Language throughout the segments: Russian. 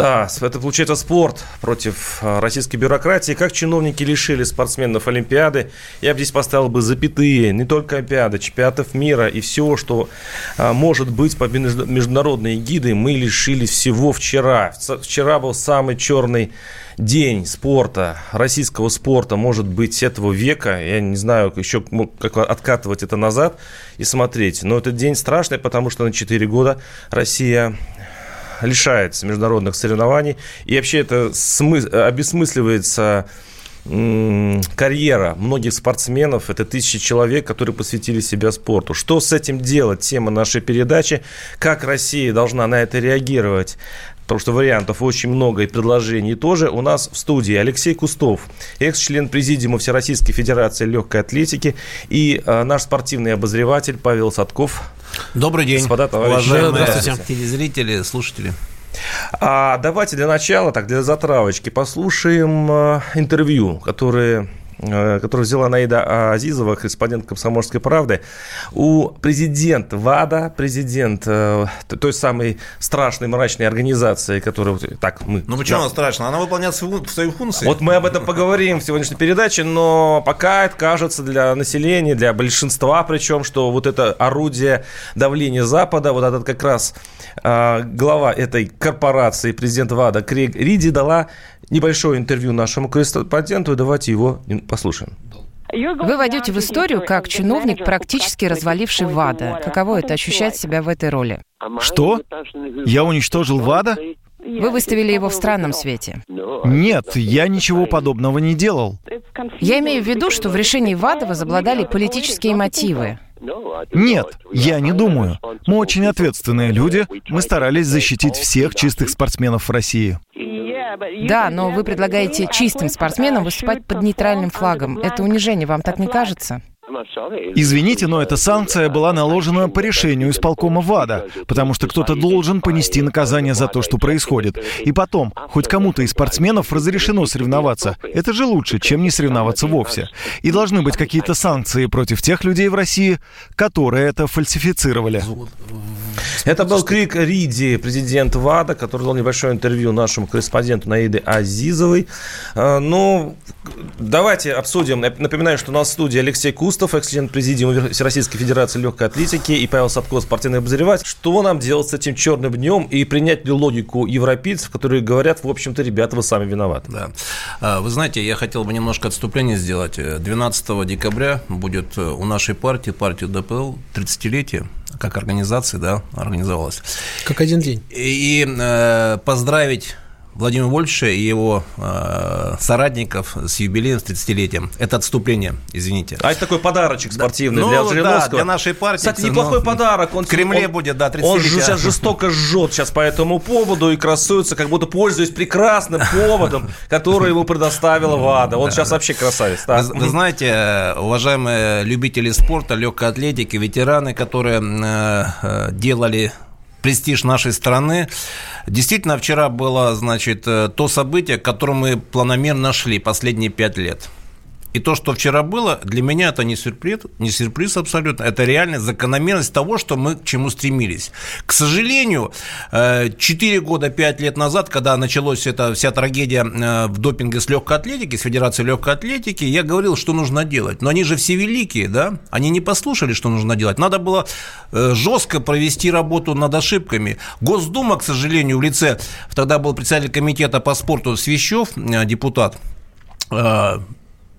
Да, это получается спорт против а, российской бюрократии. Как чиновники лишили спортсменов Олимпиады, я бы здесь поставил бы запятые. Не только Олимпиады, чемпионатов мира и всего, что а, может быть по международной гиды, мы лишили всего вчера. Вчера был самый черный день спорта, российского спорта, может быть, этого века. Я не знаю еще, как откатывать это назад и смотреть. Но этот день страшный, потому что на 4 года Россия лишается международных соревнований. И вообще это смыс... обесмысливается карьера многих спортсменов, это тысячи человек, которые посвятили себя спорту. Что с этим делать? Тема нашей передачи. Как Россия должна на это реагировать? потому что вариантов очень много и предложений тоже. У нас в студии Алексей Кустов, экс-член президиума Всероссийской Федерации легкой атлетики и э, наш спортивный обозреватель Павел Садков. Добрый день, господа товарищи. Уважаемые Здравствуйте. телезрители, слушатели. А давайте для начала, так для затравочки, послушаем э, интервью, которые Э, которую взяла Наида Азизова, корреспондент «Комсомольской правды», у президента ВАДА, президент э, той самой страшной мрачной организации, которая... Так, мы... Ну почему да. она страшная? Она выполняет свою функцию. Вот мы об этом поговорим в сегодняшней передаче, но пока это кажется для населения, для большинства причем, что вот это орудие давления Запада, вот этот как раз э, глава этой корпорации, президент ВАДА Крейг Риди дала небольшое интервью нашему корреспонденту, давайте его послушаем. Вы войдете в историю как чиновник, практически разваливший ВАДА. Каково это ощущать себя в этой роли? Что? Я уничтожил ВАДА? Вы выставили его в странном свете. Нет, я ничего подобного не делал. Я имею в виду, что в решении ВАДА возобладали политические мотивы. Нет, я не думаю. Мы очень ответственные люди. Мы старались защитить всех чистых спортсменов в России. Да, но вы предлагаете чистым спортсменам выступать под нейтральным флагом. Это унижение, вам так не кажется? Извините, но эта санкция была наложена по решению исполкома ВАДА, потому что кто-то должен понести наказание за то, что происходит. И потом, хоть кому-то из спортсменов разрешено соревноваться. Это же лучше, чем не соревноваться вовсе. И должны быть какие-то санкции против тех людей в России, которые это фальсифицировали. Это был Крик Риди, президент ВАДА, который дал небольшое интервью нашему корреспонденту Наиды Азизовой. А, ну, давайте обсудим. Напоминаю, что у нас в студии Алексей Кустов, экс-член президиума Всероссийской Федерации легкой атлетики, и Павел Садко, спортивный обозреватель. Что нам делать с этим черным днем и принять ли логику европейцев, которые говорят, в общем-то, ребята, вы сами виноваты? Да. А, вы знаете, я хотел бы немножко отступление сделать. 12 декабря будет э, у нашей партии, партии ДПЛ, 30-летие как организации, да, организовалась. Как один день. И, и э, поздравить Владимира Вольфовича и его э, соратников с юбилеем, с 30-летием. Это отступление, извините. А это такой подарочек спортивный да, для ну, Жириновского. Да, для нашей партии. Кстати, неплохой но... подарок. Он, в Кремле он, будет, да, 30 Он сейчас жестоко жжет сейчас по этому поводу и красуется, как будто пользуясь прекрасным поводом, который ему предоставила ВАДА. Он сейчас вообще красавец. Вы знаете, уважаемые любители спорта, легкой атлетики, ветераны, которые э, э, делали престиж нашей страны. Действительно, вчера было, значит, э, то событие, которое мы планомерно шли последние пять лет – и то, что вчера было, для меня это не сюрприз, не сюрприз абсолютно, это реальная закономерность того, что мы к чему стремились. К сожалению, 4 э, года, 5 лет назад, когда началась эта вся трагедия э, в допинге с легкой атлетики, с Федерацией легкой атлетики, я говорил, что нужно делать. Но они же все великие, да? Они не послушали, что нужно делать. Надо было э, жестко провести работу над ошибками. Госдума, к сожалению, в лице, тогда был председатель комитета по спорту Свящев, депутат,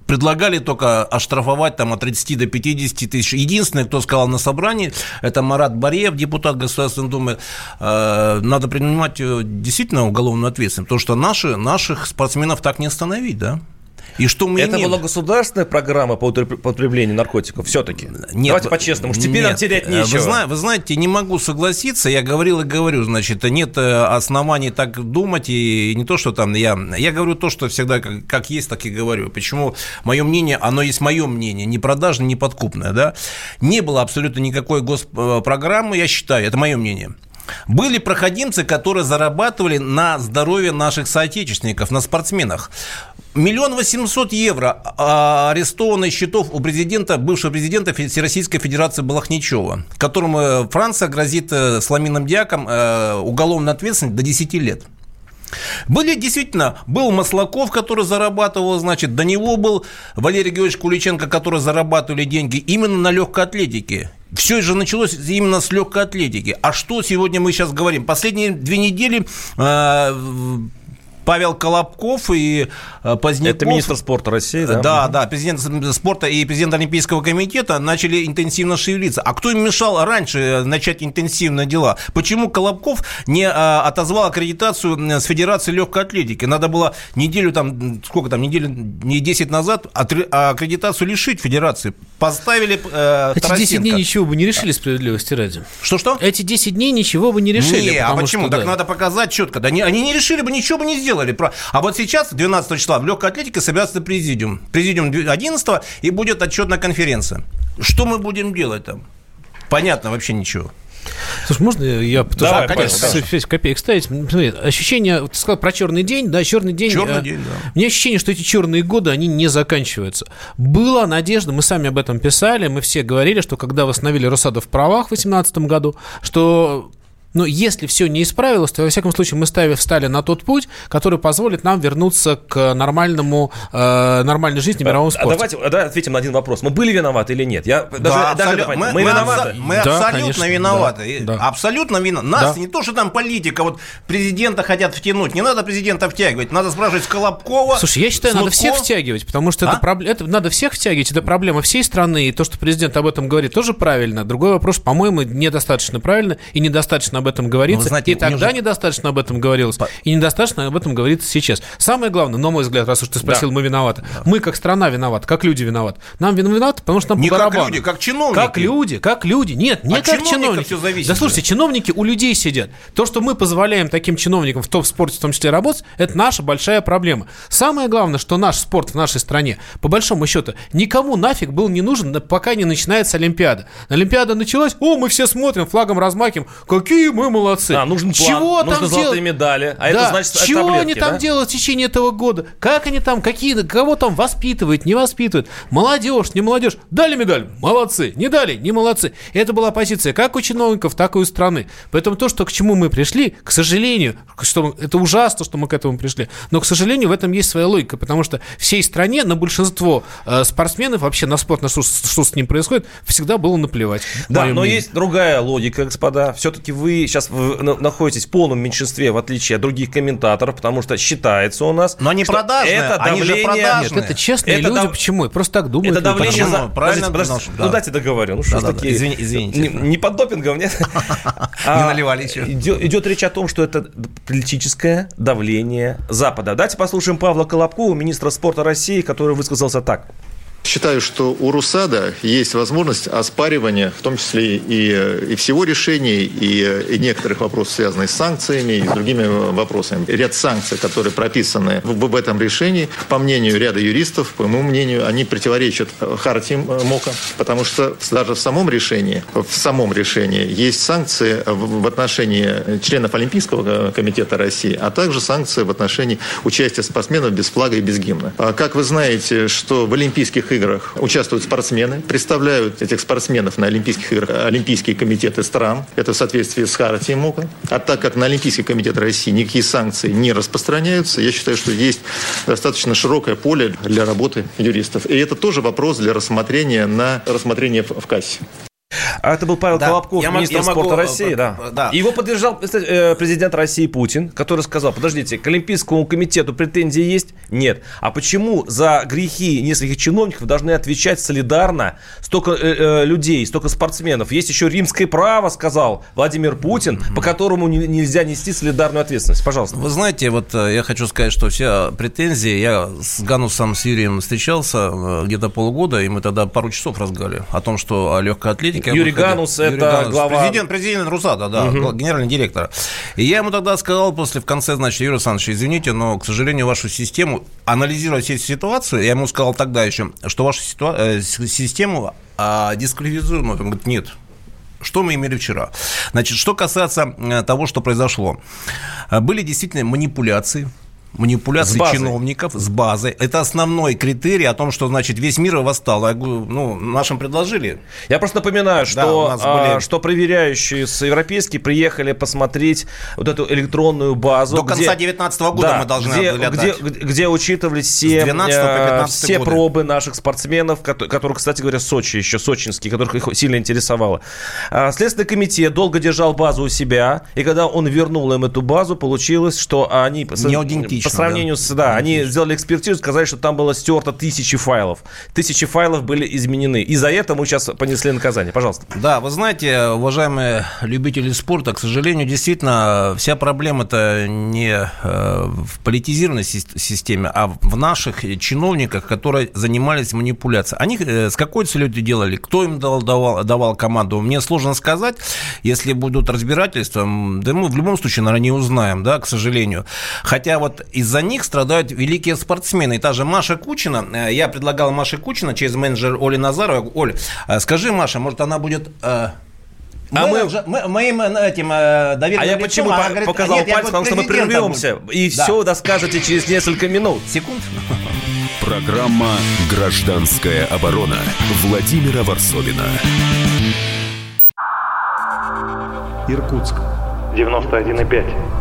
предлагали только оштрафовать там от 30 до 50 тысяч. Единственный, кто сказал на собрании, это Марат Бареев, депутат Государственной Думы, э, надо принимать э, действительно уголовную ответственность, потому что наши, наших спортсменов так не остановить, да? И что мы Это имеем? была государственная программа по употреблению наркотиков все-таки? Нет. Давайте по-честному, теперь нет. нам терять нечего. Вы, знаете, вы знаете, не могу согласиться, я говорил и говорю, значит, нет э, оснований так думать, и не то, что там я... Я говорю то, что всегда как, как есть, так и говорю. Почему мое мнение, оно есть мое мнение, не продажное, не подкупное, да? Не было абсолютно никакой госпрограммы, я считаю, это мое мнение – Были проходимцы, которые зарабатывали на здоровье наших соотечественников, на спортсменах. Миллион восемьсот евро а, арестовано счетов у президента, бывшего президента Всероссийской Федерации Балахничева, которому Франция грозит э, с ламином дьяком э, уголовной ответственность до 10 лет. Были действительно, был Маслаков, который зарабатывал, значит, до него был Валерий Георгиевич Куличенко, который зарабатывали деньги именно на легкой атлетике. Все же началось именно с легкой атлетики. А что сегодня мы сейчас говорим? Последние две недели э, Павел Колобков и э, Поздняков... Это министр спорта России, да? Да, да, президент спорта и президент Олимпийского комитета начали интенсивно шевелиться. А кто им мешал раньше начать интенсивные дела? Почему Колобков не а, отозвал аккредитацию с Федерации легкой атлетики? Надо было неделю там, сколько там, неделю, не 10 назад аккредитацию лишить Федерации. Поставили э, Эти Тарасенко. 10 дней ничего бы не решили, справедливости ради. Что-что? Эти 10 дней ничего бы не решили. Не, а почему? Что, так да. надо показать четко. Да, они, они не решили бы, ничего бы не сделали сделали. А вот сейчас, 12 числа, в легкой атлетике собирается президиум. Президиум 11 и будет отчетная конференция. Что мы будем делать там? Понятно вообще ничего. Слушай, можно я тоже Давай, конечно, конечно. копеек ставить? Смотри, ощущение, ты сказал про черный день, да, черный день. Черный э, день, да. У меня ощущение, что эти черные годы, они не заканчиваются. Была надежда, мы сами об этом писали, мы все говорили, что когда восстановили Росада в правах в 2018 году, что но если все не исправилось, то, во всяком случае, мы ставили, встали на тот путь, который позволит нам вернуться к нормальному, э, нормальной жизни в мировом а, спорте. А давайте давай ответим на один вопрос. Мы были виноваты или нет? Я даже, да, даже абсолют, мы, мы, виноваты. Мы да, абсолютно конечно, виноваты. Да, да. Абсолютно виноваты. Нас да. не то, что там политика, вот президента хотят втянуть. Не надо президента втягивать. Надо спрашивать Колобкова. Слушай, я считаю, Смутко. надо всех втягивать, потому что а? это, проб... это надо всех втягивать. Это проблема всей страны. И то, что президент об этом говорит, тоже правильно. Другой вопрос, по-моему, недостаточно правильно и недостаточно об этом говорится. Знаете, и тогда уже... недостаточно об этом говорилось, По... и недостаточно об этом говорится сейчас. Самое главное, на мой взгляд, раз уж ты спросил, да. мы виноваты. Да. Мы как страна виноваты, как люди виноваты. Нам виноваты, потому что нам не по как люди, как чиновники. Как люди, как люди. Нет, не От как чиновники. Все зависит, да слушайте, чиновники у людей сидят. То, что мы позволяем таким чиновникам в топ-спорте в том числе работать, это наша большая проблема. Самое главное, что наш спорт в нашей стране, по большому счету, никому нафиг был не нужен, пока не начинается Олимпиада. Олимпиада началась, о, мы все смотрим, флагом размахиваем, какие мы молодцы. Да, нужен план, Чего нужно там золотые дел... медали, а да. это значит Чего таблетки, они там да? делают в течение этого года? Как они там, какие, кого там воспитывают, не воспитывают? Молодежь, не молодежь. Дали медаль, молодцы. Не дали, не молодцы. И это была позиция как у чиновников, так и у страны. Поэтому то, что к чему мы пришли, к сожалению, что это ужасно, что мы к этому пришли, но, к сожалению, в этом есть своя логика, потому что всей стране на большинство э, спортсменов, вообще на спорт, на что, что с ним происходит, всегда было наплевать. Да, но мнению. есть другая логика, господа. Все-таки вы сейчас находитесь находитесь в полном меньшинстве, в отличие от других комментаторов, потому что считается у нас, Но они продажные, это давление... они же продажные. Нет, это честные это люди, дав... почему? Я просто так думаю. Это давление за... Правильно? Подождите, подождите, да. ну дайте договорю. Ну что да, такие... Извини, извините. Не, не под допингом, нет? Не наливали еще. Идет речь о том, что это политическое давление Запада. Давайте послушаем Павла Колобкова, министра спорта России, который высказался так. Считаю, что у РУСАДА есть возможность оспаривания, в том числе и, и всего решения, и, и некоторых вопросов, связанных с санкциями и с другими вопросами. Ряд санкций, которые прописаны в, в этом решении, по мнению ряда юристов, по моему мнению, они противоречат Хартии МОКа, потому что даже в самом решении, в самом решении есть санкции в, в отношении членов Олимпийского комитета России, а также санкции в отношении участия спортсменов без флага и без гимна. А как вы знаете, что в Олимпийских играх участвуют спортсмены, представляют этих спортсменов на Олимпийских играх Олимпийские комитеты стран. Это в соответствии с Хартией МОКа. А так как на Олимпийский комитет России никакие санкции не распространяются, я считаю, что есть достаточно широкое поле для работы юристов. И это тоже вопрос для рассмотрения на рассмотрение в кассе. А это был Павел да. Колобков, я министр я спорта могу... России, да. да. Его поддержал э, президент России Путин, который сказал, подождите, к Олимпийскому комитету претензии есть? Нет. А почему за грехи нескольких чиновников должны отвечать солидарно столько э, э, людей, столько спортсменов? Есть еще римское право, сказал Владимир Путин, mm-hmm. по которому не, нельзя нести солидарную ответственность. Пожалуйста. Вы знаете, вот я хочу сказать, что все претензии, я с Ганусом с Юрием встречался где-то полгода, и мы тогда пару часов разговаривали о том, что о легкой Юрий Ганус, Юрий это Ганус, глава... Президент, президент РУСАДА, да, угу. генеральный директор. И я ему тогда сказал после, в конце, значит, Юрий Александрович, извините, но, к сожалению, вашу систему, анализируя всю ситуацию, я ему сказал тогда еще, что вашу ситуа- э, систему а, дисквалифицируем. Он говорит, нет, что мы имели вчера? Значит, что касается э, того, что произошло. Были действительно манипуляции манипуляции с чиновников с базой. Это основной критерий о том, что, значит, весь мир восстал. Ну, нашим предложили. Я просто напоминаю, что, да, были... что проверяющие с европейские приехали посмотреть вот эту электронную базу. До конца 2019 года да, мы должны где, были где, где учитывались все, э, все годы. пробы наших спортсменов, которых, кстати говоря, Сочи, еще сочинские, которых их сильно интересовало. А, Следственный комитет долго держал базу у себя, и когда он вернул им эту базу, получилось, что они... Не аутентично по сравнению да? с... Да, они сделали экспертизу, сказали, что там было стерто тысячи файлов. Тысячи файлов были изменены. И за это мы сейчас понесли наказание. Пожалуйста. Да, вы знаете, уважаемые любители спорта, к сожалению, действительно, вся проблема-то не э, в политизированной системе, а в наших чиновниках, которые занимались манипуляцией. Они э, с какой целью это делали? Кто им дал, давал, давал команду? Мне сложно сказать. Если будут разбирательства, да мы в любом случае, наверное, не узнаем, да, к сожалению. Хотя вот из-за них страдают великие спортсмены. И та же Маша Кучина, э, я предлагал Маше Кучина через менеджер Оли Назарова. Оль, э, скажи, Маша, может, она будет... Э, а мы, мы, моим этим доверенным А я почему лицом, говорит, показал нет, пальцем, потому что мы прервемся. И да. все доскажете через несколько минут. Секунд. Программа «Гражданская оборона» Владимира Варсовина. Иркутск. 91,5.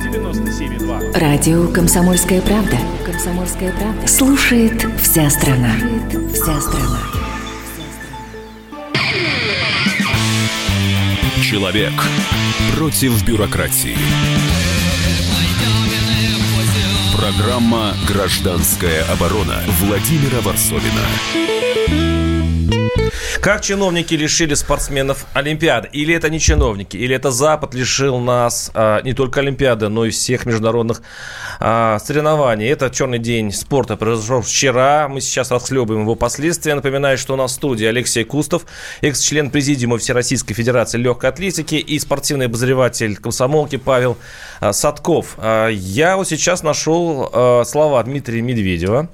97,2. Радио «Комсомольская правда». «Комсомольская правда». Слушает вся страна. Слушает вся страна. Человек против бюрократии. Программа «Гражданская оборона» Владимира Варсовина. Как чиновники лишили спортсменов Олимпиады? Или это не чиновники? Или это Запад лишил нас а, не только Олимпиады, но и всех международных а, соревнований? Это черный день спорта произошел вчера. Мы сейчас расхлебываем его последствия. Напоминаю, что у нас в студии Алексей Кустов, экс-член президиума Всероссийской Федерации легкой атлетики и спортивный обозреватель комсомолки Павел а, Садков. А, я вот сейчас нашел а, слова Дмитрия Медведева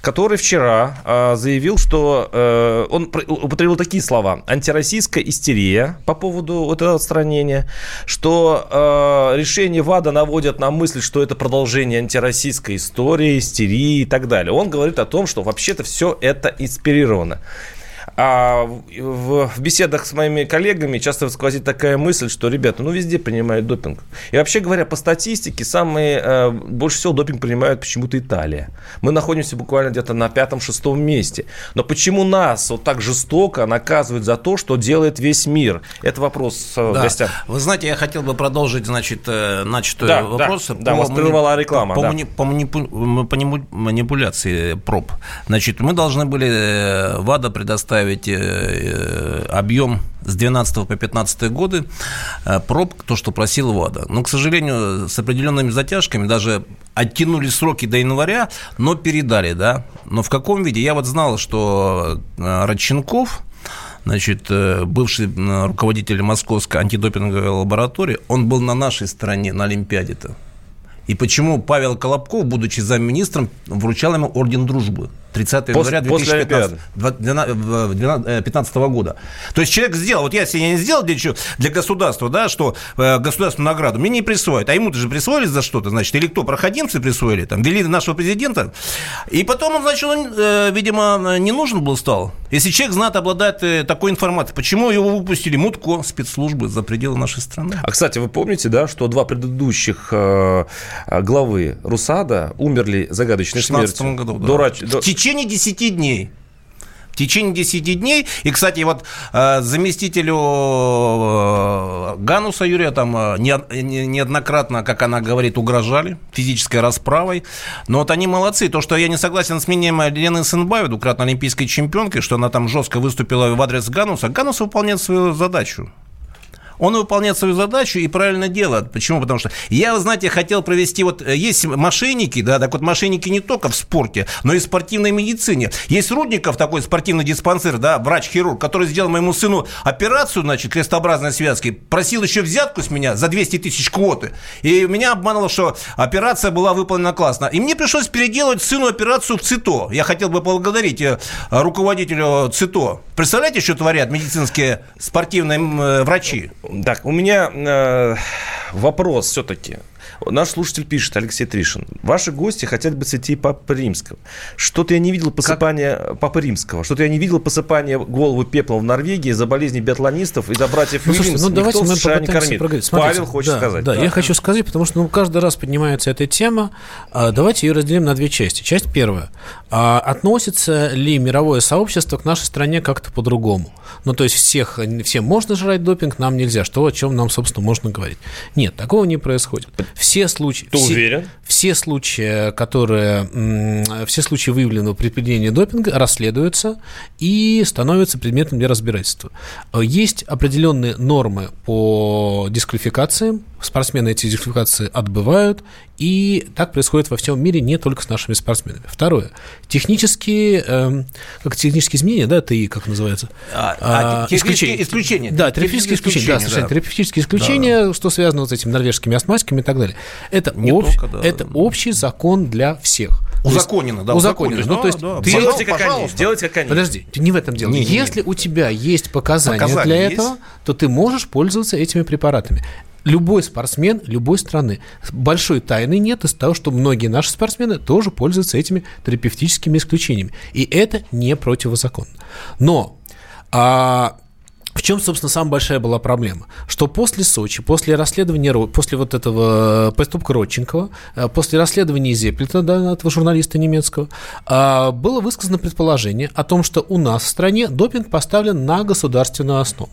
который вчера э, заявил, что э, он употребил такие слова. Антироссийская истерия по поводу этого отстранения, что э, решение ВАДА наводят на мысль, что это продолжение антироссийской истории, истерии и так далее. Он говорит о том, что вообще-то все это инспирировано. А в, в беседах с моими коллегами часто сквозит такая мысль, что ребята, ну везде принимают допинг. И вообще говоря, по статистике, самые э, больше всего допинг принимают почему-то Италия. Мы находимся буквально где-то на пятом-шестом месте. Но почему нас вот так жестоко наказывают за то, что делает весь мир? Это вопрос э, да. гостям. Вы знаете, я хотел бы продолжить, значит, э, начатую да, вопрос. Да, да вас прервала реклама. По, да. Мани, по, манипу, по манипуляции проб. Значит, мы должны были э, ВАДА предоставить представить э, э, объем с 12 по 15 годы э, проб, то, что просил ВАДА. Но, к сожалению, с определенными затяжками даже оттянули сроки до января, но передали, да. Но в каком виде? Я вот знал, что Родченков, значит, бывший руководитель Московской антидопинговой лаборатории, он был на нашей стороне на Олимпиаде-то. И почему Павел Колобков, будучи замминистром, вручал ему орден дружбы? 30 января 2015 года. То есть человек сделал, вот я себе не сделал для, для государства, да, что э, государственную награду мне не присвоят, а ему-то же присвоили за что-то, значит, или кто, проходимцы присвоили, там, вели нашего президента, и потом он, значит, он, э, видимо, не нужен был стал. Если человек знает, обладает э, такой информацией, почему его выпустили Мутко, спецслужбы за пределы нашей страны? А, кстати, вы помните, да, что два предыдущих э, главы РУСАДА умерли загадочной смертью? году, да. До, до, течение 10 дней. В течение 10 дней. И, кстати, вот э, заместителю э, Гануса Юрия там э, неоднократно, как она говорит, угрожали физической расправой. Но вот они молодцы. То, что я не согласен с мнением Лены Сенбаева, двукратной олимпийской чемпионкой, что она там жестко выступила в адрес Гануса. Ганус выполняет свою задачу. Он выполняет свою задачу и правильно делает. Почему? Потому что я, знаете, хотел провести, вот э, есть мошенники, да, так вот мошенники не только в спорте, но и в спортивной медицине. Есть Рудников, такой спортивный диспансер, да, врач-хирург, который сделал моему сыну операцию, значит, крестообразной связки, просил еще взятку с меня за 200 тысяч квоты. И меня обманывало, что операция была выполнена классно. И мне пришлось переделать сыну операцию в ЦИТО. Я хотел бы поблагодарить э, руководителю ЦИТО. Представляете, что творят медицинские спортивные э, врачи? Так, у меня э, вопрос все-таки. Наш слушатель пишет, Алексей Тришин. Ваши гости хотят бы цитей Папы Римского. Что-то я не видел посыпания как? Папы Римского. Что-то я не видел посыпания головы пеплом в Норвегии из-за болезни биатлонистов, из-за братьев ну, слушайте, ну, давайте мы США не кормит. Смотрите, Павел хочет да, сказать. Да, да, я хочу сказать, потому что ну, каждый раз поднимается эта тема. А, давайте ее разделим на две части. Часть первая. А, относится ли мировое сообщество к нашей стране как-то по-другому? Ну, то есть всех, всем можно жрать допинг, нам нельзя. Что, о чем нам, собственно, можно говорить? Нет, такого не происходит. Все случаи... Ты все, уверен? Все случаи, которые... Все случаи выявленного при допинга расследуются и становятся предметом для разбирательства. Есть определенные нормы по дисквалификациям, спортсмены эти дисквалификации отбывают, и так происходит во всем мире, не только с нашими спортсменами. Второе. Технические, э, как технические изменения, да, ТИ, как называется? А, а, исключения. исключения. Да, терапевтические исключения, да, совершенно. Да. Терапевтические исключения, да. что связано вот с этими норвежскими астматиками и так далее. Это, об... только, да. это общий закон для всех. Узаконено, да. Узаконено. Ну, то есть, да, ты делайте как они. Делайте как они. Подожди, не в этом дело. Не, Если не, у тебя есть показания, показания для есть? этого, то ты можешь пользоваться этими препаратами любой спортсмен любой страны. Большой тайны нет из того, что многие наши спортсмены тоже пользуются этими терапевтическими исключениями. И это не противозаконно. Но а, в чем, собственно, самая большая была проблема? Что после Сочи, после расследования, после вот этого поступка Родченкова, э, после расследования Зеплита, да, этого журналиста немецкого, а, было высказано предположение о том, что у нас в стране допинг поставлен на государственную основу.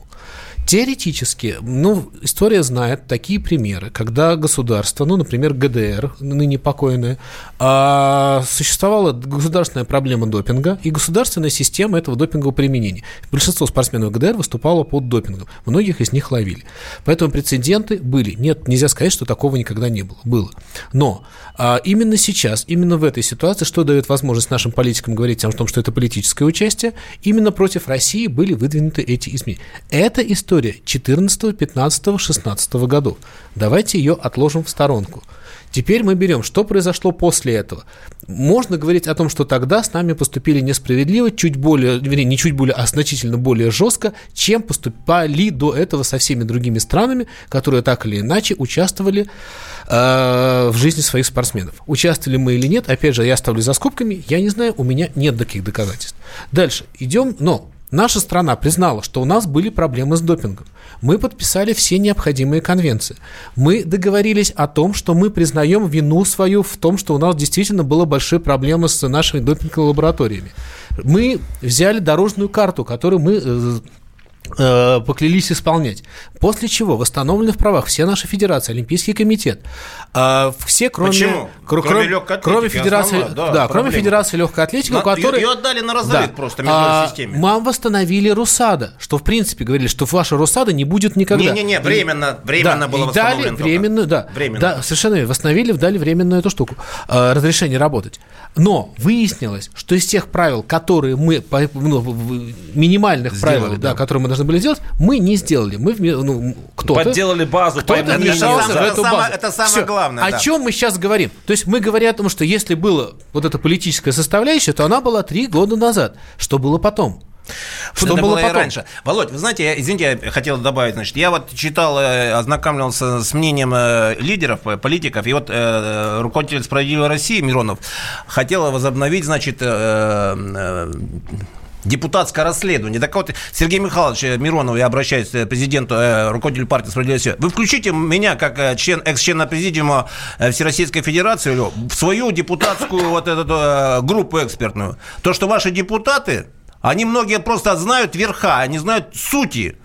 Теоретически, ну, история знает такие примеры, когда государство, ну, например, ГДР, ныне покойное, а, существовала государственная проблема допинга и государственная система этого допингового применения. Большинство спортсменов ГДР выступало под допингом, многих из них ловили. Поэтому прецеденты были. Нет, нельзя сказать, что такого никогда не было. Было. Но а, именно сейчас, именно в этой ситуации, что дает возможность нашим политикам говорить о том, что это политическое участие, именно против России были выдвинуты эти изменения. Это история история 14, 15, 16 годов. Давайте ее отложим в сторонку. Теперь мы берем, что произошло после этого. Можно говорить о том, что тогда с нами поступили несправедливо, чуть более, вернее, не чуть более, а значительно более жестко, чем поступали до этого со всеми другими странами, которые так или иначе участвовали э, в жизни своих спортсменов. Участвовали мы или нет, опять же, я ставлю за скобками, я не знаю, у меня нет таких доказательств. Дальше идем, но Наша страна признала, что у нас были проблемы с допингом. Мы подписали все необходимые конвенции. Мы договорились о том, что мы признаем вину свою в том, что у нас действительно была большая проблема с нашими допинговыми лабораториями. Мы взяли дорожную карту, которую мы Э, поклялись исполнять. После чего восстановлены в правах все наши федерации, Олимпийский комитет, э, все кроме Почему? Кр- кроме, легкой кроме федерации, основная, да, да кроме федерации легкой атлетики, на, у которой ее отдали на разрыв да, просто между а, системе. Мы восстановили Русада, что в принципе говорили, что ваша Русада не будет никогда. Не-не-не, временно, временно да, было дали временную, да, временно. да, совершенно восстановили, дали временную эту штуку, э, разрешение работать. Но выяснилось, что из тех правил, которые мы, ну, минимальных Сделали, правил, да. да, которые мы должны были сделать, мы не сделали. Мы ну, кто-то подделали базу, кто-то вмешался в эту базу. Это самое Все. главное. О да. чем мы сейчас говорим? То есть мы говорим о том, что если было вот эта политическая составляющая, то она была три года назад. Что было потом? Что это было, было потом? и раньше. Володь, вы знаете, я, извините, я хотел добавить, значит, я вот читал, э, ознакомился с мнением э, лидеров, э, политиков, и вот э, руководитель «Справедливой России» Миронов хотел возобновить, значит, э, э, депутатское расследование. Так вот, Сергей Михайлович Миронов, я обращаюсь к президенту, э, руководителю партии «Справедливость». Вы включите меня, как э, член, экс-члена президиума э, Всероссийской Федерации, в свою депутатскую вот эту э, группу экспертную. То, что ваши депутаты, они многие просто знают верха, они знают сути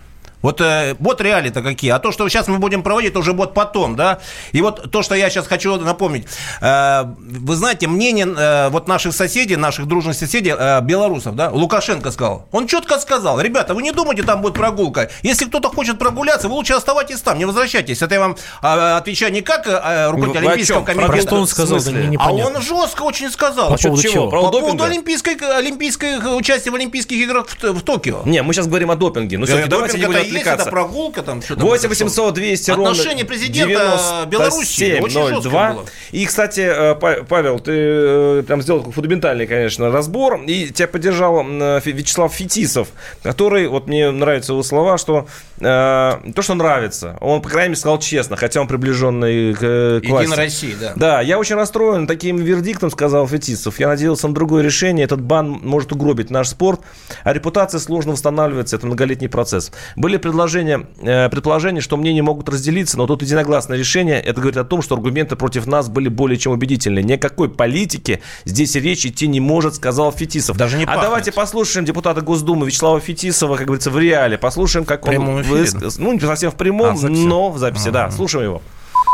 Вот, э, вот реалии-то какие. А то, что сейчас мы будем проводить, это уже будет потом, да. И вот то, что я сейчас хочу напомнить. Э, вы знаете, мнение э, вот наших соседей, наших дружных соседей, э, белорусов, да, Лукашенко сказал. Он четко сказал, ребята, вы не думайте, там будет прогулка. Если кто-то хочет прогуляться, вы лучше оставайтесь там, не возвращайтесь. Это я вам э, отвечаю не как э, руководитель Вы Олимпийского чем? Про комитета. что он сказал, да, не- а непонятно. он жестко очень сказал. По поводу чего? Про По поводу допинга? олимпийской, олимпийской участия в Олимпийских играх в, в Токио. Не, мы сейчас говорим о допинге. Ну, Э, все-таки давайте допинг не будем и есть, отвлекаться. это прогулка там, что там 8 это 800 200 ровно Отношение президента Беларуси очень жесткое 9702. было. И, кстати, э, Па- Павел, ты э, там сделал такой фундаментальный, конечно, разбор. И тебя поддержал э, Вячеслав Фетисов, который, вот мне нравятся его слова, что э, то, что нравится. Он, по крайней мере, сказал честно, хотя он приближенный к, э, к Единой власти. России, да. Да, я очень расстроен таким вердиктом, сказал Фетисов. Я надеялся на другое решение. Этот бан может угробить наш спорт, а репутация сложно восстанавливается. Это многолетний процесс. Были предложения, э, предположения, что мнения могут разделиться, но тут единогласное решение. Это говорит о том, что аргументы против нас были более чем убедительны. Никакой политики здесь речь идти не может, сказал Фетисов. Даже не а пахнет. давайте послушаем депутата Госдумы Вячеслава Фетисова, как говорится, в реале. Послушаем, как В прямом он высказал. Ну, не совсем в прямом, А, в записи? но в записи, да. Слушаем его.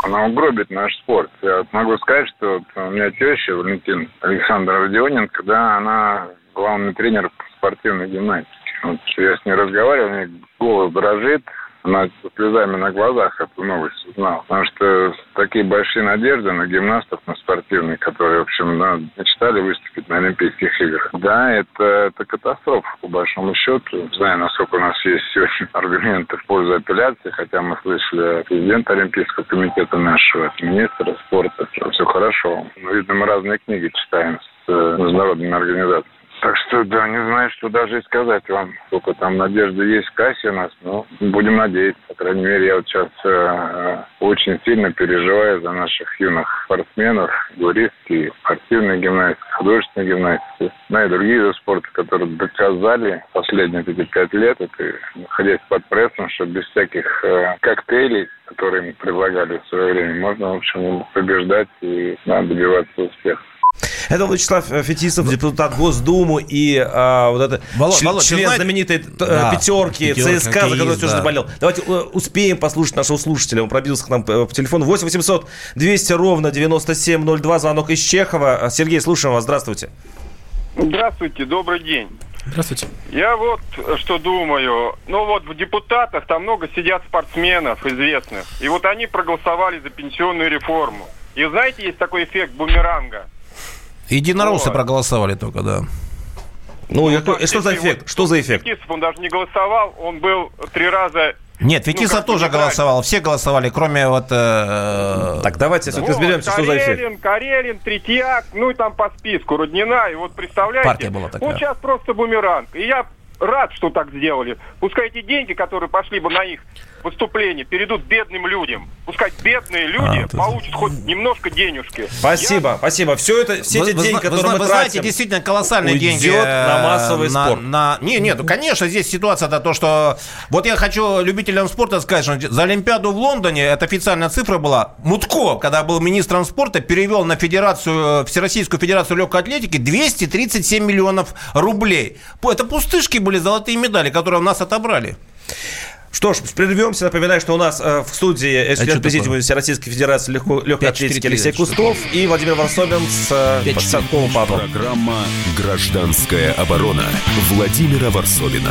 Она угробит наш спорт. Я могу сказать, что вот у меня теща Валентин Александр Родионенко, да, она главный тренер по спортивной гимнастике. Вот я с ней разговаривал, у нее голос дрожит, она со слезами на глазах эту новость узнала. Потому что такие большие надежды на гимнастов, на спортивных, которые, в общем, мечтали выступить на Олимпийских играх. Да, это, это катастрофа, по большому счету. Не знаю, насколько у нас есть сегодня аргументы в пользу апелляции, хотя мы слышали президента Олимпийского комитета нашего, министра спорта, что все хорошо. Но, видно, мы разные книги читаем с э, международными организациями. Так что, да, не знаю, что даже и сказать вам. Сколько там надежды есть в кассе у нас, но будем надеяться. По крайней мере, я вот сейчас э, очень сильно переживаю за наших юных спортсменов, гуристки, спортивной гимнастики, художественной гимнастики, ну и другие виды спорта, которые доказали последние эти пять лет, это находясь под прессом, что без всяких э, коктейлей, которые им предлагали в свое время, можно, в общем, побеждать и надо добиваться успеха. Это Вячеслав э, Фетисов, депутат Госдумы и а, вот это Володь, член, Володь, член знаешь- знаменитой э, Да, пятерки пятерка, ЦСКА, за которую хоккеист, тоже да. заболел. Давайте э, успеем послушать нашего слушателя. Он пробился к нам по телефону 8 800 200 ровно 9702. Звонок из Чехова. Сергей, слушаем вас. Здравствуйте. Здравствуйте, добрый день. Здравствуйте. Я вот что думаю. Ну вот в депутатах там много сидят спортсменов известных. И вот они проголосовали за пенсионную реформу. И знаете, есть такой эффект бумеранга. Единороссы Вот. проголосовали только, да. Ну, я- так, э, что за эффект? Что за эффект? Фетисов, он даже не голосовал, он был три раза... Нет, Ну, Фетисов как тоже голосовал. Все голосовали, кроме вот... э, Так, давайте все-таки Вот, разберемся, что за эффект. Карелин, Карелин, Третьяк, ну и там по списку, Руднина. И вот представляете, Партия была такая. вот сейчас просто бумеранг. И я рад, что так сделали. Пускай эти деньги, которые пошли бы на их выступление, перейдут бедным людям. Пускай бедные люди А, получат хоть немножко денежки. Спасибо, спасибо. Все это, все Вы- эти вы деньги, вы которые зна- мы вы тратим, знаете, действительно колоссальные уйдет деньги на э, массовый на- спорт. на- Не, нет, ну, конечно, здесь ситуация-то то, что... Вот я хочу любителям спорта сказать, что за Олимпиаду в Лондоне, это официальная цифра была, Мутко, когда был министром спорта, перевел на федерацию, Всероссийскую федерацию легкой атлетики 237 миллионов рублей. Это пустышки были, золотые медали, которые у нас отобрали. Что ж, прервемся. Напоминаю, что у нас э, в студии э, член что президиума Всероссийской Федерации легко, легкой 5-4-3, атлетики Алексей Кустов и Владимир Варсобин с э, 5-4. подсадковым папом. Программа «Гражданская оборона» Владимира Варсовина.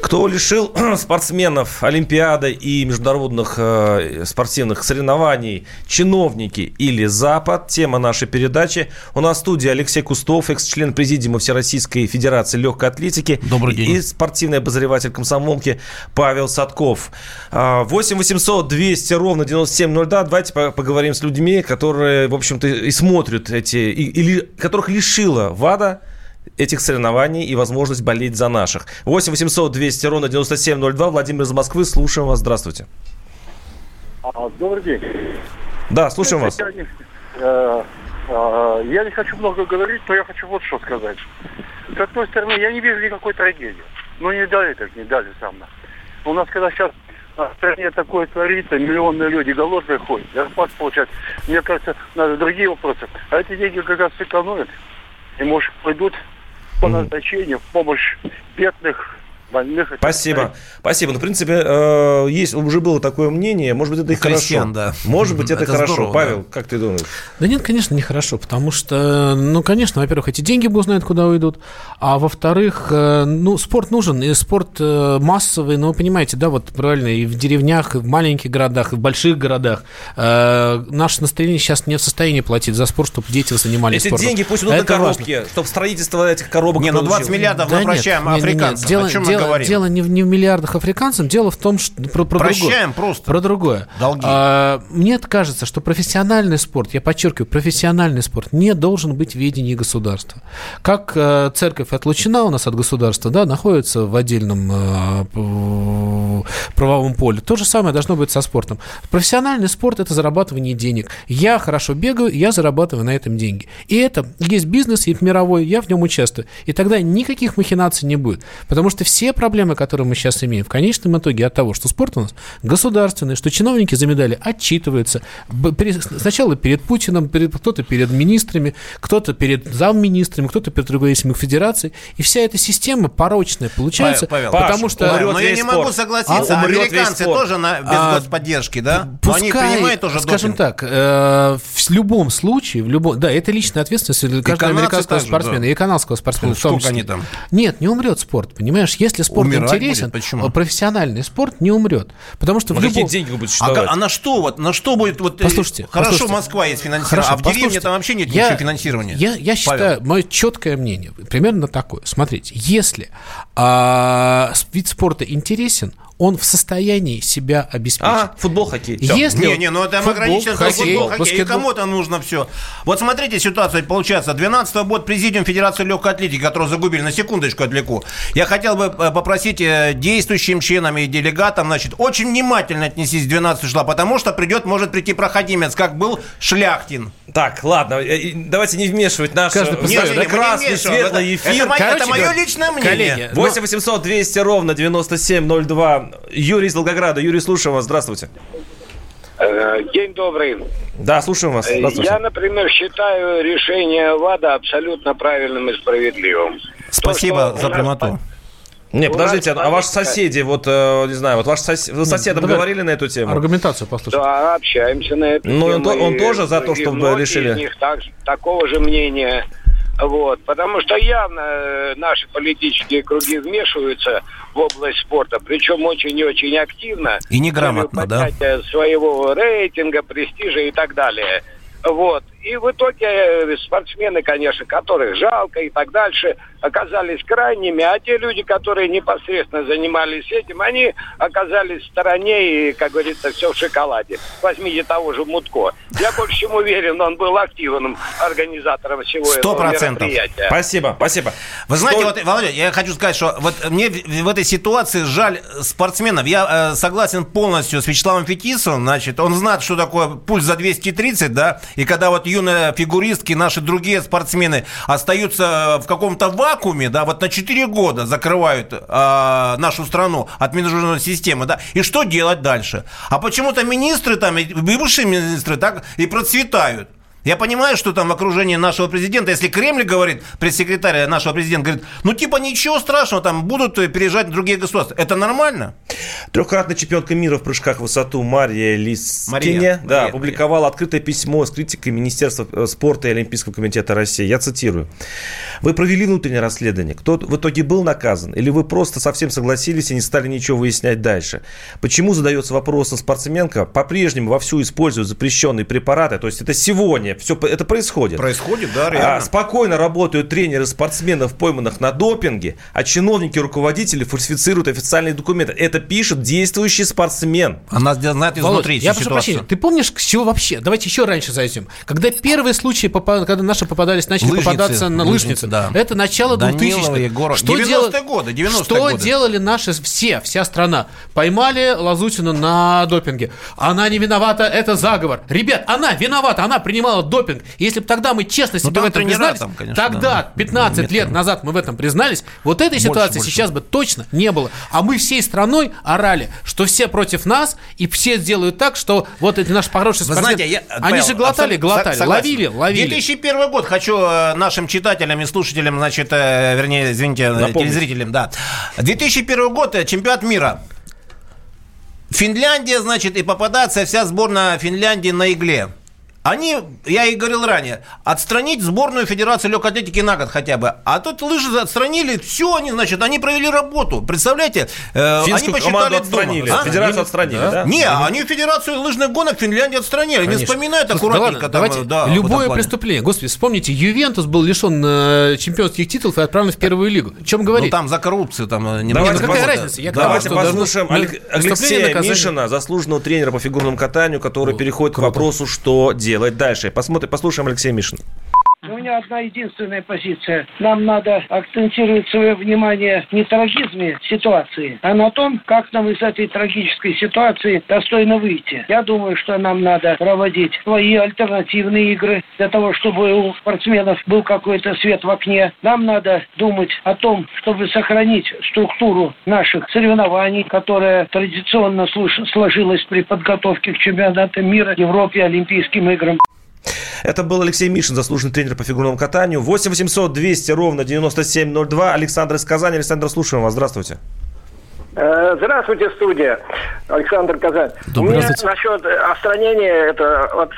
Кто лишил спортсменов Олимпиады и международных э, спортивных соревнований, чиновники или Запад? Тема нашей передачи. У нас в студии Алексей Кустов, экс-член президиума Всероссийской Федерации легкой атлетики. Добрый день. И спортивный обозреватель комсомолки Павел Садков. 8 800 200 ровно 9702. Давайте поговорим с людьми, которые, в общем-то, и смотрят эти, или которых лишила ВАДА этих соревнований и возможность болеть за наших. 8 800 200 ровно 9702. Владимир из Москвы. Слушаем вас. Здравствуйте. А, добрый день. Да, слушаем вас. Я не, э, э, я не хочу много говорить, но я хочу вот что сказать. С одной стороны, я не вижу никакой трагедии. Ну, не дали так, не дали сам. У нас, когда сейчас в стране такое творится, миллионные люди голодные ходят, зарплату получают. Мне кажется, надо другие вопросы. А эти деньги как раз сэкономят. И, может, пойдут по назначению в помощь бедных больных. Спасибо. Спасибо. Ну, в принципе, э, есть, уже было такое мнение. Может быть, это и Крестьян, хорошо. да. Может быть, это, Это хорошо. здорово, Павел, да. как ты думаешь? Да нет, конечно, нехорошо, потому что, ну, конечно, во-первых, эти деньги бог знает, куда уйдут, а во-вторых, э, ну, спорт нужен, и спорт э, массовый, ну, вы понимаете, да, вот правильно, и в деревнях, и в маленьких городах, и в больших городах э, наше настроение сейчас не в состоянии платить за спорт, чтобы дети занимались Эти спортом. деньги пусть идут на Это важно. коробки, чтобы строительство этих коробок Не, ну 20 получилось. миллиардов Да мы нет, прощаем не, не, не. африканцам. Дело, О чем дело- мы говорим? дело не, в, не в миллиардах африканцам, дело в том, что про, про Прощаем другое. просто. Про другое. Долги. А, мне кажется, что профессиональный спорт, я подчеркиваю, профессиональный спорт не должен быть в ведении государства. Как э, церковь отлучена у нас от государства, да, находится в отдельном э, правовом поле. То же самое должно быть со спортом. Профессиональный спорт – это зарабатывание денег. Я хорошо бегаю, я зарабатываю на этом деньги. И это есть бизнес, и мировой, я в нем участвую. И тогда никаких махинаций не будет. Потому что все проблемы, которые мы сейчас имеем, в конечном итоге от того, что спорт у нас государственный, что чиновники за медали отчитываются. Сначала перед Путиным, перед, кто-то перед министрами, кто-то перед замминистрами, кто-то перед руководителями федераций. И вся эта система порочная получается, Павел, потому Паш, что... умрет Но я весь не могу спорт. согласиться. А, Американцы спорт. тоже на, без А, господдержки, да? Но они принимают тоже скажем допинг. так, э, в любом случае, в любом, да, это личная ответственность каждого канадцы американского также, спортсмена да. и канадского спортсмена. в том Сколько числе. они там? Нет, не умрет спорт, понимаешь? Если спорт Умирать интересен, будет? Почему? э, профессиональный спорт не умрет, потому что Ну, в какие любом... деньги вы будете А, а на что вот, на что будет вот? э, Послушайте, хорошо, послушайте. Москва есть финансирование, Хорошо, а в деревне там вообще нет Я- ничего финансирования. Я, я Павел. считаю, мое четкое мнение примерно такое. Смотрите, если а, вид спорта интересен, он в состоянии себя обеспечить. А, футбол, хоккей. Всё. Если Не, не, ну это футбол, ограничено хоккей, футбол, хоккей. И баскетбол. кому-то нужно все. Вот смотрите ситуацию, получается, 12 год президиум Федерации легкой атлетики, которого загубили, на секундочку отвлеку. Я хотел бы э, попросить э, действующим членам и делегатам, значит, очень внимательно отнесись к 12 числа, потому что придет, может прийти проходимец, как был Шляхтин. Так, ладно, э, давайте не вмешивать наш Каждый по своему, да? прекрасный, Мы не светлый Это- эфир. Это, мое- Короче это мое личное мнение. коллеги, 8 800 200 ровно 9702. Юрий из Волгограда. Юрий, слушаем вас. Здравствуйте. Э, День добрый. Да, слушаем вас. Э. Я, например, считаю решение ВАДА абсолютно правильным и справедливым. Спасибо То, за нас прямоту. Не, подождите, нас а ваши соседи, вот, э, не знаю, вот ваш сос... вы с соседом давай. говорили на эту тему? Аргументацию послушайте. Да, общаемся на эту Ну, он тему. то- он и- тоже за то, чтобы решили? них так- такого же мнения. Вот, потому что явно э, наши политические круги вмешиваются в область спорта, причем очень и очень активно. И неграмотно, да? поднятия своего рейтинга, престижа и так далее. Вот. И в итоге э, спортсмены, конечно, которых жалко и так дальше, оказались крайними, а те люди, которые непосредственно занимались этим, они оказались в стороне и, как говорится, все в шоколаде. Возьмите того же Мутко. Я больше чем уверен, он был активным организатором всего Сто этого процентов. мероприятия. Спасибо, спасибо. Вы знаете, Что- вот, Володя, я хочу сказать, что вот мне в, в этой ситуации жаль спортсменов. Я э, согласен полностью с Вячеславом Фетисовым. Значит, он знает, что такое пульс за 230, да, и когда вот юные фигуристки, наши другие спортсмены остаются в каком-то вакууме, да, вот на 4 года закрывают э, нашу страну от международной системы, да, и что делать дальше? А почему-то министры там, и бывшие министры так и процветают. Я понимаю, что там в окружении нашего президента, если Кремль говорит, пресс-секретарь нашего президента говорит, ну типа ничего страшного, там будут переезжать другие государства. Это нормально? Трехкратная чемпионка мира в прыжках в высоту Мария Лискине да, Мария, опубликовала Мария. открытое письмо с критикой Министерства э, спорта и Олимпийского комитета России. Я цитирую. Вы провели внутреннее расследование. Кто в итоге был наказан? Или вы просто совсем согласились и не стали ничего выяснять дальше? Почему задается вопрос, спортсменка по-прежнему вовсю использует запрещенные препараты? То есть это сегодня все это происходит. Происходит, да, реально. А, спокойно работают тренеры спортсменов, пойманных на допинге, а чиновники, руководители фальсифицируют официальные документы. Это пишет действующий спортсмен. Она знает изнутри я прошу прощения, ты помнишь, с чего вообще? Давайте еще раньше зайдем. Когда первые случаи, когда наши попадались, начали лыжницы, попадаться на лыжницы, да. это начало 2000-х. Что 90-е годы, 90 Что годы. делали наши все, вся страна? Поймали Лазутину на допинге. Она не виновата, это заговор. Ребят, она виновата, она принимала допинг. Если бы тогда мы честно ну, себе в этом признались, там, конечно, тогда, да. 15 Нет, лет назад мы в этом признались, вот этой больше, ситуации больше. сейчас бы точно не было. А мы всей страной орали, что все против нас, и все сделают так, что вот эти наши хорошие спортсмены, знаете, я, они Павел, же глотали, глотали, согласен. ловили, ловили. 2001 год, хочу э, нашим читателям и слушателям, значит, э, вернее, извините, Напомните. телезрителям, да. 2001 год, э, чемпионат мира. Финляндия, значит, и попадается вся сборная Финляндии на игле. Они, я и говорил ранее, отстранить сборную Федерации легкой атлетики на год хотя бы. А тут лыжи отстранили, все они, значит, они провели работу. Представляете? Э, Финскую они посчитали отстранили, а? Федерацию отстранили, да? да? Не, они Федерацию лыжных гонок Финляндии отстранили. Конечно. Не вспоминают аккуратненько. Да, ладно, там, давайте, да, любое преступление. Господи, вспомните, Ювентус был лишен э, чемпионских титулов и отправлен в первую лигу. О чем говорить? Ну там за коррупцию там э, не Давайте, ну, какая разница? Я давайте послушаем Алексея Мишина, заслуженного тренера по фигурному катанию, который переходит к вопросу, что делать дальше. Посмотрим, послушаем Алексея Мишина. У меня одна единственная позиция. Нам надо акцентировать свое внимание не трагизме ситуации, а на том, как нам из этой трагической ситуации достойно выйти. Я думаю, что нам надо проводить свои альтернативные игры для того, чтобы у спортсменов был какой-то свет в окне. Нам надо думать о том, чтобы сохранить структуру наших соревнований, которая традиционно сложилась при подготовке к чемпионатам мира, Европе, Олимпийским играм. Это был Алексей Мишин, заслуженный тренер по фигурному катанию. 8 800 200 ровно 9702. Александр из Казани. Александр, слушаем вас. Здравствуйте. Э, здравствуйте, студия. Александр Казань. У меня насчет отстранения это, от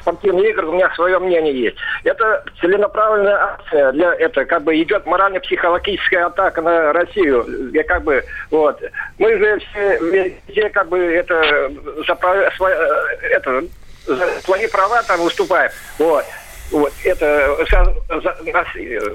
спортивных игр у меня свое мнение есть. Это целенаправленная акция для это как бы идет морально-психологическая атака на Россию. Я как бы вот мы же все, все как бы это, э, это свои права там выступаем. Вот. Вот, это...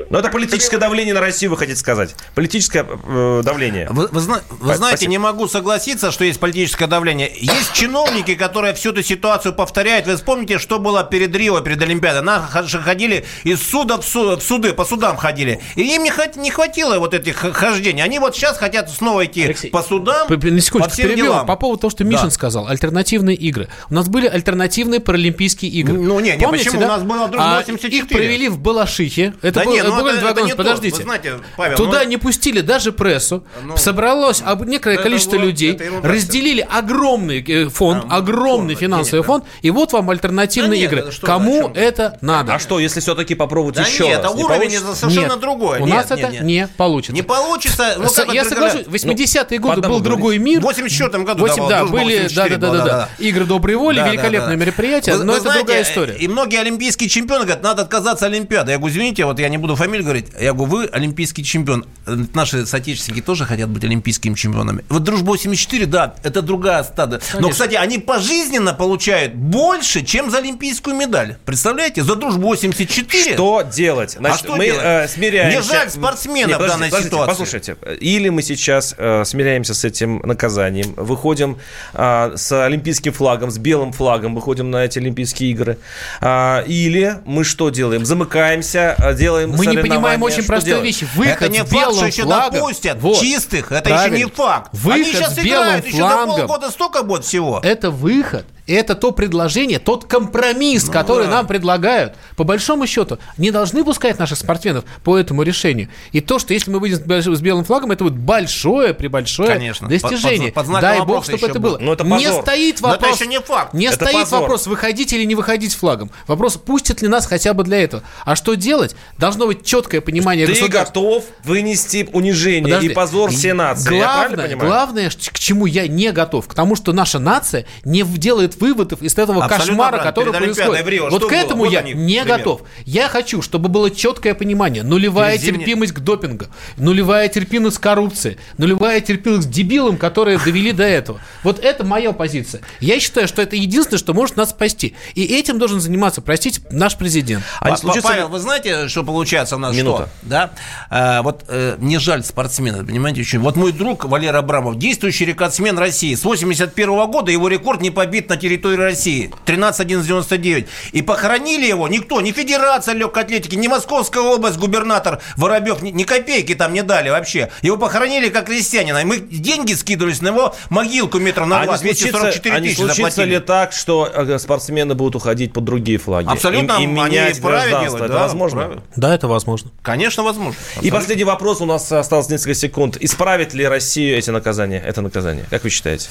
Но это политическое давление на Россию, вы хотите сказать? Политическое э, давление. Вы, вы, вы знаете, Спасибо. не могу согласиться, что есть политическое давление. Есть чиновники, которые всю эту ситуацию повторяют. Вы вспомните, что было перед Рио, перед Олимпиадой. Наши ходили из суда в, суд, в суды, по судам ходили. И им не, не хватило вот этих хождений. Они вот сейчас хотят снова идти Алексей, по судам, по, по всем перебью, делам. По поводу того, что Мишин да. сказал, альтернативные игры. У нас были альтернативные паралимпийские игры. Ну, не, не Помните, почему? Да? У нас было а их провели в Балашихе. Это да был, нет, ну это, это, это Подождите. Вы знаете, Павел, Туда ну... не пустили даже прессу. Ну, Собралось ну, некоторое количество вот, людей. Разделили огромный э, фонд, а, огромный фонд, финансовый нет, фонд. И вот вам альтернативные да нет, игры. Кому это надо? А что, если все-таки попробовать да еще нет, раз? это уровень совершенно нет, другой. У нет, нас нет, это нет. не получится. Не получится. Ну, Я соглашусь, 80-е годы был другой мир. В 84 году 8, да, были, да, да, да, да, игры доброй воли, великолепное мероприятие, но это другая история. И многие олимпийские чемпионы говорят, надо отказаться от Олимпиады. Я говорю, извините, вот я не буду фамилию говорить. Я говорю, вы олимпийский чемпион. Наши соотечественники тоже хотят быть олимпийскими чемпионами. Вот дружба 84, да, это другая стада. Конечно. Но, кстати, они пожизненно получают больше, чем за олимпийскую медаль. Представляете? За дружбу 84. Что делать? А Значит, а что мы делать? Э, смиряемся. Мне жаль спортсменов в данной ситуации. Послушайте, или мы сейчас э, смиряемся с этим наказанием, выходим э, с олимпийским флагом, с белым флагом, выходим на эти Олимпийские игры, э, или мы что делаем? Замыкаемся, э, делаем Мы не понимаем очень простую вещь. Выход это не с белым факт, что еще флагом. допустят вот. чистых. Это Правильно. еще не факт. Выход Они сейчас с белым играют, флангом. еще до полгода столько будет всего. Это выход это то предложение, тот компромисс, ну, который да. нам предлагают. По большому счету, не должны пускать наших спортсменов по этому решению. И то, что если мы выйдем с белым флагом, это будет большое, прибольшое Конечно. достижение. Под, под Дай бог, чтобы это было. Но это не стоит вопрос. Но это еще не факт. Не это стоит позор. вопрос, выходить или не выходить с флагом. Вопрос, пустят ли нас хотя бы для этого. А что делать? Должно быть четкое понимание Ты готов вынести унижение Подожди. и позор всей нации. Главное, главное, к чему я не готов, к тому, что наша нация не делает выводов из этого Абсолютно кошмара, правильно. который Перед происходит. Рио, вот к этому вот я они, не пример. готов. Я хочу, чтобы было четкое понимание. Нулевая Перед терпимость к допингу, нулевая терпимость к коррупции, нулевая терпимость к дебилам, которые довели до этого. Вот это моя позиция. Я считаю, что это единственное, что может нас спасти. И этим должен заниматься, простите, наш президент. А случится... Павел, вы знаете, что получается у нас? Минута. Что? Да? А, вот э, мне жаль спортсмена, понимаете, очень. Вот мой друг Валер Абрамов, действующий рекордсмен России, с 81 -го года его рекорд не побит на территории России. 13-11-99. И похоронили его никто, ни Федерация легкой атлетики, ни Московская область, губернатор Воробьев, ни, ни копейки там не дали вообще. Его похоронили как крестьянина. И мы деньги скидывались на его могилку метров на 20, а 244 а не случится заплатили. ли так, что э, спортсмены будут уходить под другие флаги? Абсолютно. И, и менять гражданство. Делать, это возможно? Вправе. Да, это возможно. Конечно, возможно. Абсолютно. И последний вопрос. У нас осталось несколько секунд. Исправит ли Россию эти наказания, это наказание? Как вы считаете?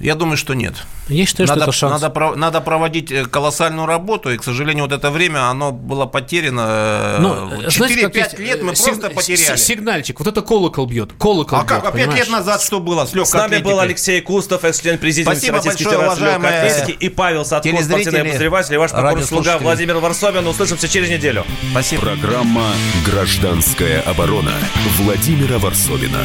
Я думаю, что нет. Я считаю, надо, что это шанс. Надо, надо проводить э, колоссальную работу, и, к сожалению, вот это время, оно было потеряно. Ну, 4-5 лет мы сиг- просто потеряли. Сигнальчик, вот это колокол бьет. Колокол а бьет, как? А 5 лет назад что было с легкой С нами атлетикой? был Алексей Кустов, экс-член президиума Спасибо большое, уважаемые атлетики, и Павел Садков, спортивный обозреватель, и ваш покорный слуга Владимир Варсобин. Услышимся через неделю. Спасибо. Программа «Гражданская оборона» Владимира Варсобина